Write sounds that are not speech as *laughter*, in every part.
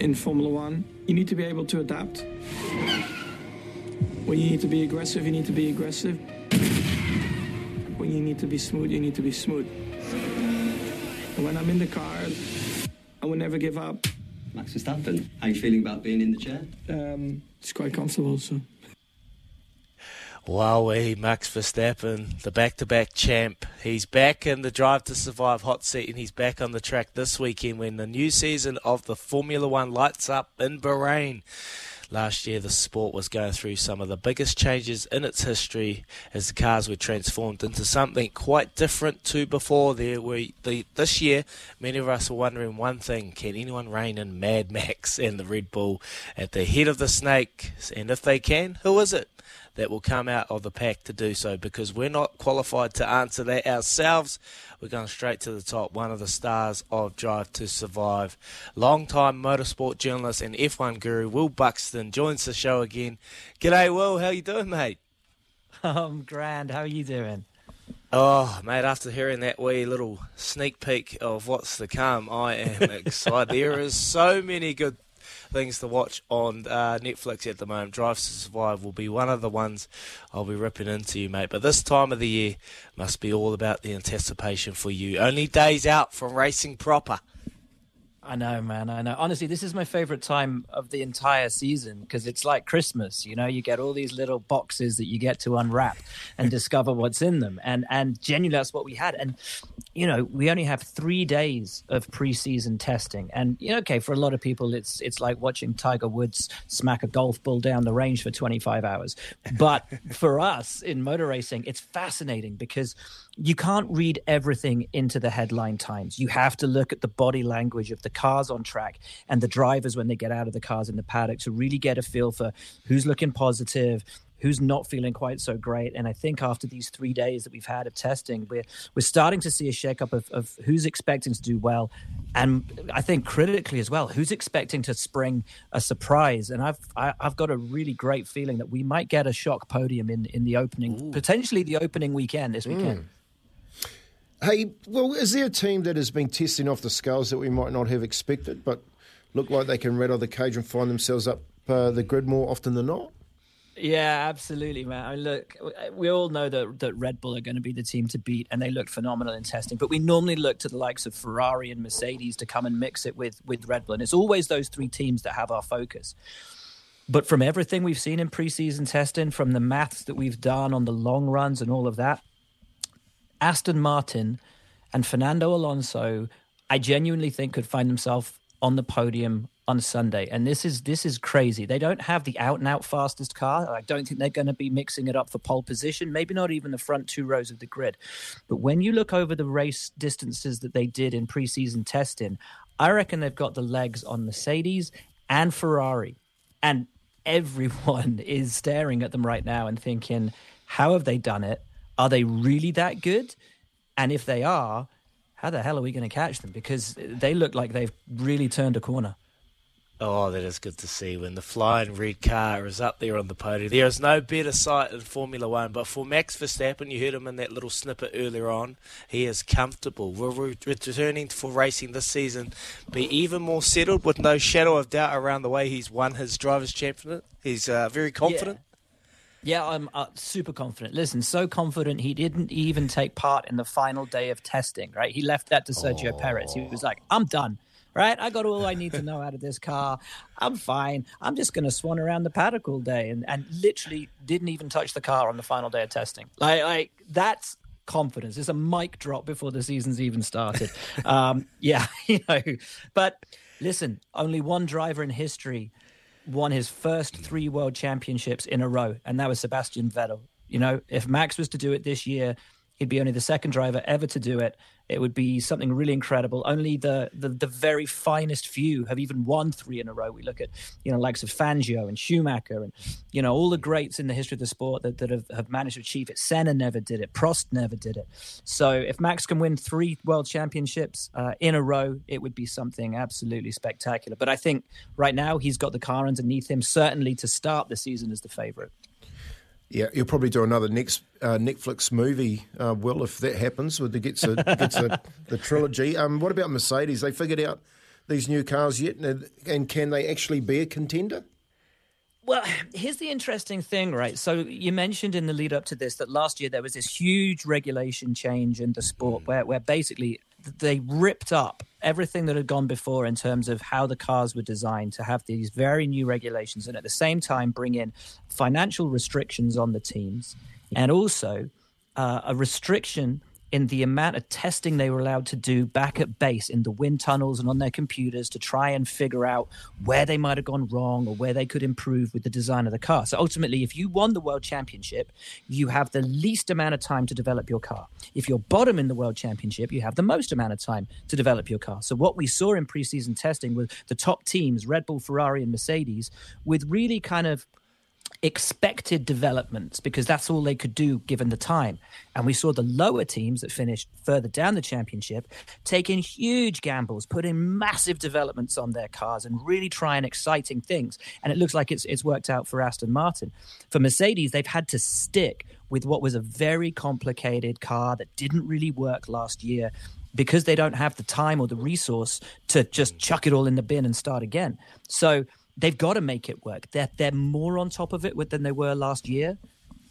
In Formula One, you need to be able to adapt. When you need to be aggressive, you need to be aggressive. When you need to be smooth, you need to be smooth. And when I'm in the car, I will never give up. Max Verstappen, how are you feeling about being in the chair? Um, it's quite comfortable, so. Wowee, Max Verstappen, the back-to-back champ. He's back in the Drive to Survive hot seat, and he's back on the track this weekend when the new season of the Formula One lights up in Bahrain. Last year, the sport was going through some of the biggest changes in its history as the cars were transformed into something quite different to before. There were the, this year, many of us were wondering one thing: can anyone rein in Mad Max and the Red Bull at the head of the snake? And if they can, who is it? That will come out of the pack to do so because we're not qualified to answer that ourselves. We're going straight to the top. One of the stars of Drive to Survive, long-time motorsport journalist and F1 guru Will Buxton joins the show again. G'day, Will. How you doing, mate? I'm grand. How are you doing? Oh, mate, after hearing that wee little sneak peek of what's to come, I am *laughs* excited. there is so many good things to watch on uh, Netflix at the moment. Drive to Survive will be one of the ones I'll be ripping into you, mate. But this time of the year must be all about the anticipation for you. Only days out from racing proper. I know, man. I know. Honestly, this is my favorite time of the entire season because it's like Christmas. You know, you get all these little boxes that you get to unwrap and mm. discover what's in them, and and genuinely, that's what we had. And you know, we only have three days of preseason testing, and you know, okay, for a lot of people, it's it's like watching Tiger Woods smack a golf ball down the range for 25 hours. But *laughs* for us in motor racing, it's fascinating because you can't read everything into the headline times. You have to look at the body language of the cars on track and the drivers when they get out of the cars in the paddock to really get a feel for who's looking positive, who's not feeling quite so great. And I think after these three days that we've had of testing, we're we're starting to see a shakeup of, of who's expecting to do well, and I think critically as well, who's expecting to spring a surprise. And I've I, have i have got a really great feeling that we might get a shock podium in in the opening, Ooh. potentially the opening weekend this weekend. Mm. Hey, Will, is there a team that has been testing off the scales that we might not have expected, but look like they can rattle the cage and find themselves up uh, the grid more often than not? Yeah, absolutely, man. I look, we all know that that Red Bull are going to be the team to beat, and they looked phenomenal in testing. But we normally look to the likes of Ferrari and Mercedes to come and mix it with with Red Bull, and it's always those three teams that have our focus. But from everything we've seen in preseason testing, from the maths that we've done on the long runs and all of that, Aston Martin and Fernando Alonso, I genuinely think could find themselves on the podium on Sunday. And this is this is crazy. They don't have the out and out fastest car. I don't think they're going to be mixing it up for pole position, maybe not even the front two rows of the grid. But when you look over the race distances that they did in preseason testing, I reckon they've got the legs on Mercedes and Ferrari. And everyone *laughs* is staring at them right now and thinking, how have they done it? Are they really that good? And if they are, how the hell are we going to catch them? Because they look like they've really turned a corner. Oh, that is good to see when the flying red car is up there on the podium. There is no better sight in Formula One, but for Max Verstappen, you heard him in that little snippet earlier on, he is comfortable. Will returning for racing this season be even more settled with no shadow of doubt around the way he's won his driver's championship? He's uh, very confident. Yeah. Yeah, I'm uh, super confident. Listen, so confident he didn't even take part in the final day of testing, right? He left that to Sergio oh. Perez. He was like, I'm done, right? I got all I need to know out of this car. I'm fine. I'm just going to swan around the paddock all day, and and literally didn't even touch the car on the final day of testing. Like like that's confidence. It's a mic drop before the season's even started. *laughs* um, yeah, *laughs* you know. But listen, only one driver in history won his first three world championships in a row, and that was Sebastian Vettel. You know, if Max was to do it this year, he'd be only the second driver ever to do it. It would be something really incredible. Only the, the, the very finest few have even won three in a row. We look at you know likes of Fangio and Schumacher and you know all the greats in the history of the sport that, that have, have managed to achieve it. Senna never did it. Prost never did it. So if Max can win three world championships uh, in a row, it would be something absolutely spectacular. But I think right now he's got the car underneath him, certainly to start the season as the favourite. Yeah, you'll probably do another next uh, Netflix movie, uh, Will, if that happens, with the gets a, gets a, the trilogy. Um, what about Mercedes? They figured out these new cars yet, and, and can they actually be a contender? Well, here's the interesting thing, right? So you mentioned in the lead up to this that last year there was this huge regulation change in the sport where, where basically they ripped up everything that had gone before in terms of how the cars were designed to have these very new regulations and at the same time bring in financial restrictions on the teams and also uh, a restriction in the amount of testing they were allowed to do back at base in the wind tunnels and on their computers to try and figure out where they might have gone wrong or where they could improve with the design of the car. So ultimately, if you won the world championship, you have the least amount of time to develop your car. If you're bottom in the world championship, you have the most amount of time to develop your car. So what we saw in preseason testing with the top teams, Red Bull, Ferrari, and Mercedes, with really kind of expected developments because that's all they could do given the time. And we saw the lower teams that finished further down the championship taking huge gambles, putting massive developments on their cars and really trying exciting things. And it looks like it's it's worked out for Aston Martin. For Mercedes, they've had to stick with what was a very complicated car that didn't really work last year because they don't have the time or the resource to just chuck it all in the bin and start again. So they've got to make it work. They're they're more on top of it than they were last year.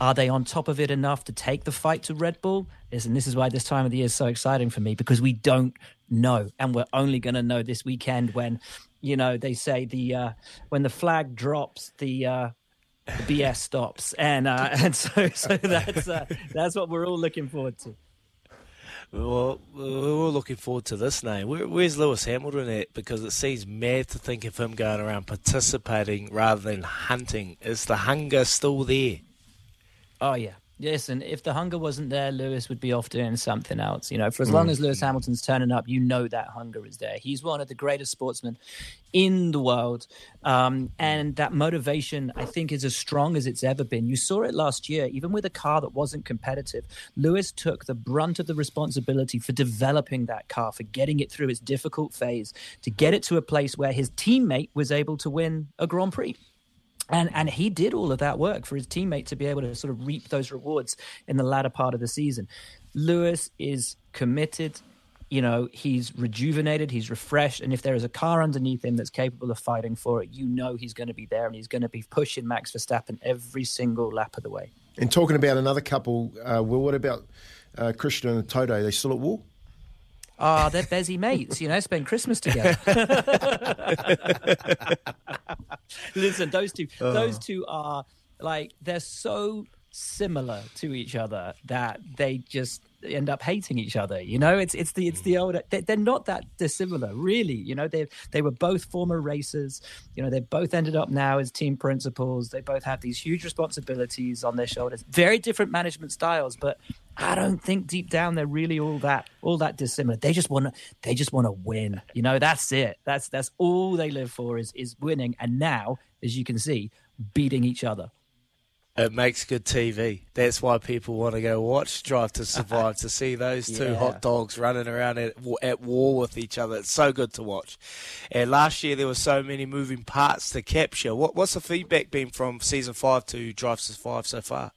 Are they on top of it enough to take the fight to Red Bull? Listen, this is why this time of the year is so exciting for me because we don't know, and we're only going to know this weekend when, you know, they say the uh, when the flag drops, the uh, the BS stops, and uh, *laughs* and so so that's uh, that's what we're all looking forward to. Well, we're all looking forward to this name. Where, where's Lewis Hamilton at? Because it seems mad to think of him going around participating rather than hunting. Is the hunger still there? Oh yeah, Yes, and if the hunger wasn't there, Lewis would be off doing something else. You know, for as long as Lewis Hamilton's turning up, you know that hunger is there. He's one of the greatest sportsmen in the world, um, and that motivation, I think, is as strong as it's ever been. You saw it last year, even with a car that wasn't competitive. Lewis took the brunt of the responsibility for developing that car, for getting it through its difficult phase, to get it to a place where his teammate was able to win a Grand Prix and and he did all of that work for his teammate to be able to sort of reap those rewards in the latter part of the season. Lewis is committed. You know, he's rejuvenated, he's refreshed, and if there is a car underneath him that's capable of fighting for it, you know he's going to be there and he's going to be pushing Max Verstappen every single lap of the way. And talking about another couple, uh, well, what about uh, Christian and Toto? Are they still at war? Ah, oh, they're busy mates, you know, spend Christmas together. *laughs* Listen, those two, oh. those two are like they're so similar to each other that they just end up hating each other. You know, it's it's the it's the old. They, are not that dissimilar, really. You know, they they were both former racers. You know, they both ended up now as team principals. They both have these huge responsibilities on their shoulders. Very different management styles, but I don't think deep down they're really all that all that dissimilar. They just want to they just want to win. You know, that's it. That's that's all they live for is is winning. And now, as you can see, beating each other. It makes good TV. That's why people want to go watch Drive to *laughs* Survive to see those two yeah. hot dogs running around at, at war with each other. It's so good to watch. And last year there were so many moving parts to capture. What, what's the feedback been from season five to Drive to Survive so far?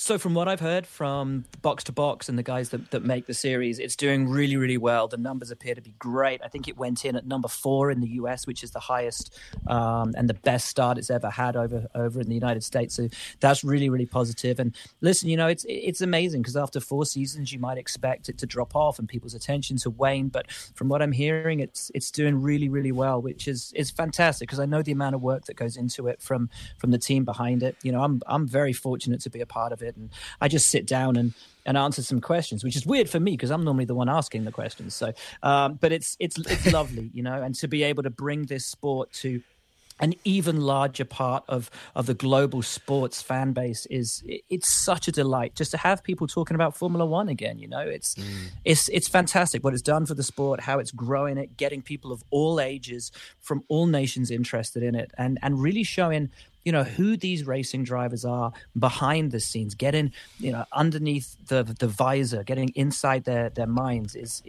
So, from what I've heard from Box to Box and the guys that, that make the series, it's doing really, really well. The numbers appear to be great. I think it went in at number four in the US, which is the highest um, and the best start it's ever had over over in the United States. So that's really, really positive. And listen, you know, it's it's amazing because after four seasons, you might expect it to drop off and people's attention to wane. But from what I'm hearing, it's it's doing really, really well, which is is fantastic because I know the amount of work that goes into it from from the team behind it. You know, I'm I'm very fortunate to be a part of it it, and I just sit down and and answer some questions, which is weird for me because I'm normally the one asking the questions. So, um, but it's it's it's lovely, you know, and to be able to bring this sport to an even larger part of of the global sports fan base is it's such a delight just to have people talking about Formula One again. You know, it's mm. it's it's fantastic what it's done for the sport, how it's growing it, getting people of all ages from all nations interested in it, and and really showing you know who these racing drivers are behind the scenes getting you know underneath the the visor getting inside their their minds is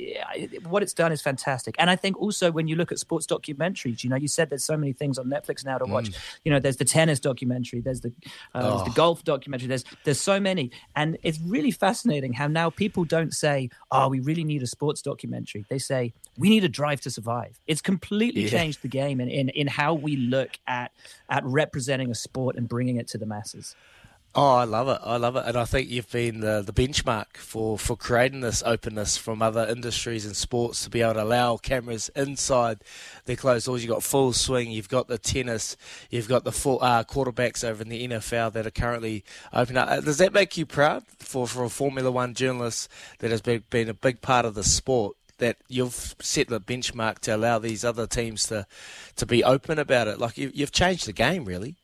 what it's done is fantastic and i think also when you look at sports documentaries you know you said there's so many things on netflix now to watch mm. you know there's the tennis documentary there's the uh, oh. there's the golf documentary there's there's so many and it's really fascinating how now people don't say oh we really need a sports documentary they say we need a drive to survive it's completely yeah. changed the game in, in in how we look at at representing a sport and bringing it to the masses. Oh, I love it. I love it. And I think you've been the, the benchmark for, for creating this openness from other industries and sports to be able to allow cameras inside their closed doors. You've got full swing, you've got the tennis, you've got the full, uh, quarterbacks over in the NFL that are currently open up. Uh, does that make you proud for, for a Formula One journalist that has been, been a big part of the sport? that you've set the benchmark to allow these other teams to to be open about it. Like you, have changed the game, really.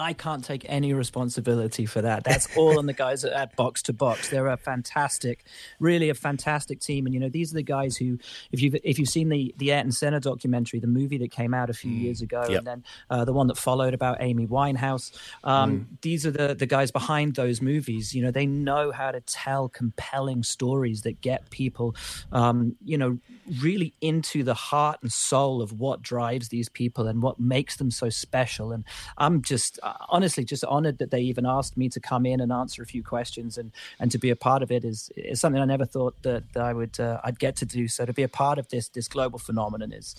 I can't take any responsibility for that. That's all on the guys at, Box to Box. They're a fantastic, really a fantastic team. And you know, these are the guys who, if you've if you've seen the the Ayrton Senna documentary, the movie that came out a few mm. years ago, yep. and then uh, the one that followed about Amy Winehouse, um, mm. these are the the guys behind those movies. You know, they know how to tell compelling stories that get people, um, you know, really into the heart and soul of what drives these people and what makes them so special. And I'm just honestly just honored that they even asked me to come in and answer a few questions and and to be a part of it is is something I never thought that, that I would uh, I'd get to do. So to be a part of this this global phenomenon is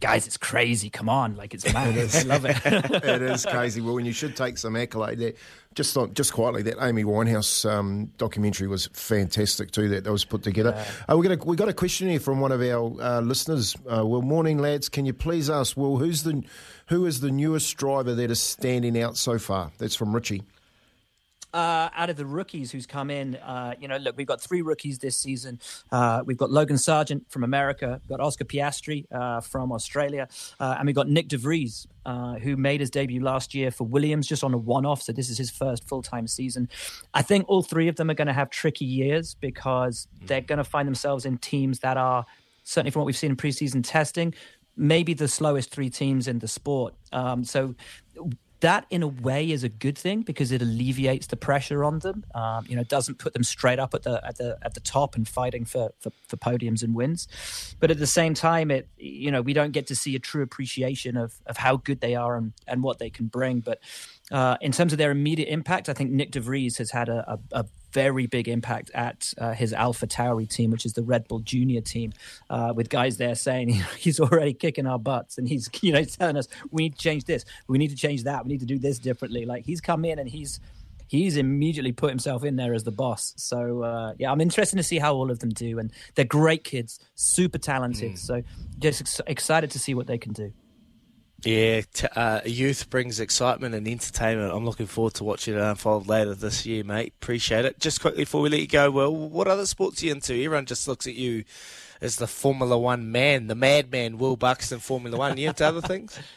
guys, it's crazy. Come on, like it's mad. I love it. *laughs* it is crazy. Well, when you should take some accolade there. Just just quietly, that Amy Winehouse um, documentary was fantastic too. That that was put together. Yeah. Uh, we got a, we got a question here from one of our uh, listeners. Uh, well, morning lads, can you please ask Will who's the who is the newest driver that is standing out so far? That's from Richie. Uh, out of the rookies who's come in, uh, you know, look, we've got three rookies this season. Uh, we've got Logan Sargent from America, we've got Oscar Piastri uh, from Australia, uh, and we've got Nick de Vries, uh, who made his debut last year for Williams just on a one off. So this is his first full time season. I think all three of them are going to have tricky years because they're going to find themselves in teams that are certainly from what we've seen in preseason testing, maybe the slowest three teams in the sport. Um, so that in a way is a good thing because it alleviates the pressure on them. Um, you know, it doesn't put them straight up at the at the at the top and fighting for, for, for podiums and wins. But at the same time, it you know we don't get to see a true appreciation of of how good they are and and what they can bring. But uh, in terms of their immediate impact, I think Nick de Vries has had a, a, a very big impact at uh, his Alpha Tauri team, which is the Red Bull Junior team, uh, with guys there saying *laughs* he's already kicking our butts and he's *laughs* you know telling us we need to change this, we need to change that, we need to do this differently. Like he's come in and he's he's immediately put himself in there as the boss. So uh, yeah, I'm interested to see how all of them do, and they're great kids, super talented. Mm. So just ex- excited to see what they can do. Yeah, t- uh, youth brings excitement and entertainment. I'm looking forward to watching it unfold later this year, mate. Appreciate it. Just quickly before we let you go, well, what other sports are you into? Everyone just looks at you as the Formula One man, the madman, Will Buxton, Formula One. Are you into other things? *laughs*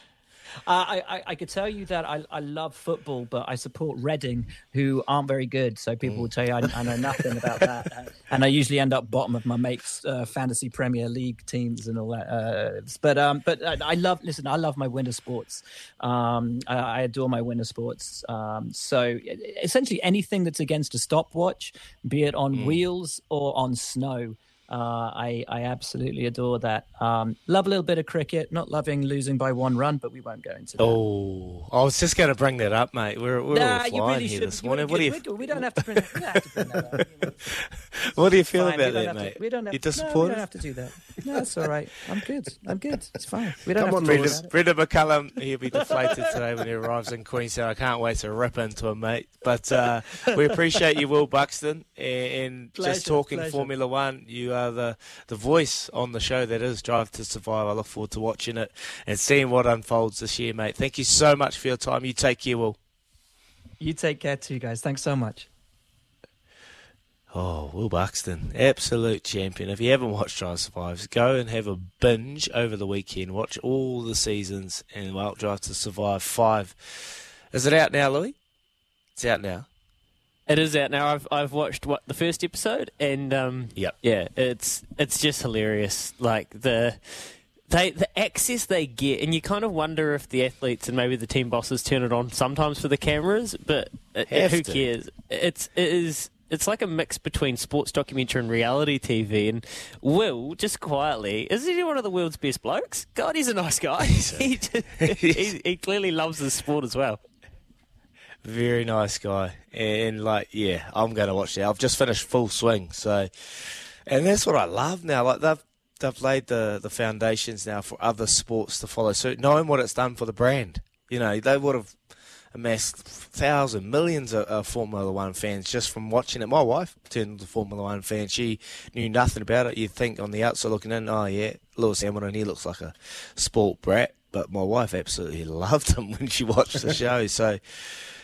Uh, I, I, I, could tell you that I, I love football, but I support Reading, who aren't very good. So people mm. will tell you I, I know nothing about that. *laughs* And I usually end up bottom of my mates' uh, fantasy Premier League teams and all that. Uh, but um, but I love listen. I love my winter sports. Um, I, I, adore my winter sports. Um, so essentially anything that's against a stopwatch, be it on mm. wheels or on snow. Uh, I I absolutely adore that. Um, love a little bit of cricket. Not loving losing by one run, but we won't go into that. Oh, I was just going to bring that up, mate. We're, we're Nah, all you flying really here this morning. What do you, we- don't have to bring, we don't have to bring that up. *laughs* you know. what do you feel Fine, about that, to- mate? we don't have, you no, we don't have to do that. No, it's all right. I'm good. I'm good. It's fine. We don't Come have on, to talk Lewis. about it. Brendon McCullum, he'll be *laughs* deflated today when he arrives in Queenstown. I can't wait to rip into him, mate. But uh, we appreciate you, Will Buxton, and, and Pleasure, just talking pleasure. Formula One. You are the, the voice on the show that is Drive to Survive. I look forward to watching it and seeing what unfolds this year, mate. Thank you so much for your time. You take care, Will. You take care too, guys. Thanks so much. Oh, Will Buxton, absolute champion. If you haven't watched Drive to Survive, go and have a binge over the weekend. Watch all the seasons and well, Drive to Survive 5. Is it out now, Louis? It's out now. It is out now. I've I've watched what the first episode, and um, Yep. yeah, it's it's just hilarious. Like the they the access they get, and you kind of wonder if the athletes and maybe the team bosses turn it on sometimes for the cameras, but it, Have who to. cares? It's it is. It's like a mix between sports documentary and reality TV. And Will, just quietly, isn't he one of the world's best blokes? God, he's a nice guy. *laughs* he, he clearly loves the sport as well. Very nice guy. And, like, yeah, I'm going to watch that. I've just finished Full Swing. So, and that's what I love now. Like, they've, they've laid the, the foundations now for other sports to follow suit, knowing what it's done for the brand. You know, they would have amassed thousands, millions of, of Formula One fans just from watching it. My wife turned into a Formula One fan. She knew nothing about it. You'd think on the outside looking in, oh yeah, Lewis Hamilton, he looks like a sport brat. But my wife absolutely *laughs* loved him when she watched the *laughs* show. So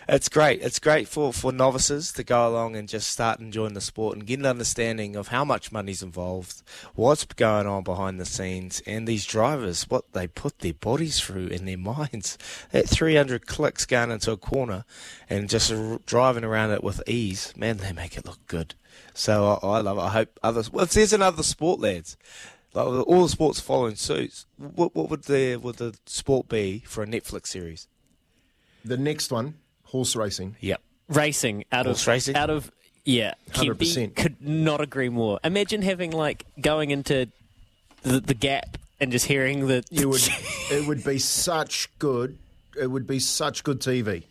it's great. It's great for, for novices to go along and just start enjoying the sport and get an understanding of how much money's involved, what's going on behind the scenes, and these drivers, what they put their bodies through in their *laughs* minds. That 300 clicks going into a corner and just driving around it with ease, man, they make it look good. So I, I love it. I hope others. Well, if there's another sport, lads, like all the sports following suit, what, what would the would the sport be for a Netflix series? The next one, horse racing. Yep. racing out Horse of racing? out of yeah, 100%. could not agree more. Imagine having like going into the, the gap and just hearing that You would, *laughs* it would be such good. It would be such good TV.